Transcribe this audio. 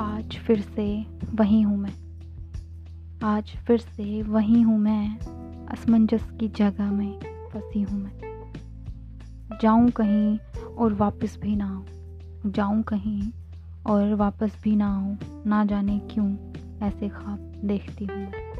आज फिर से वही हूँ मैं। आज फिर से वही हूँ मैं, असमंजस की जगह में फंसी हूँ मैं। जाऊँ कहीं और वापस भी ना आऊँ, जाऊँ कहीं और वापस भी ना आऊँ, ना जाने क्यों ऐसे ख्वाब देखती हूँ मैं।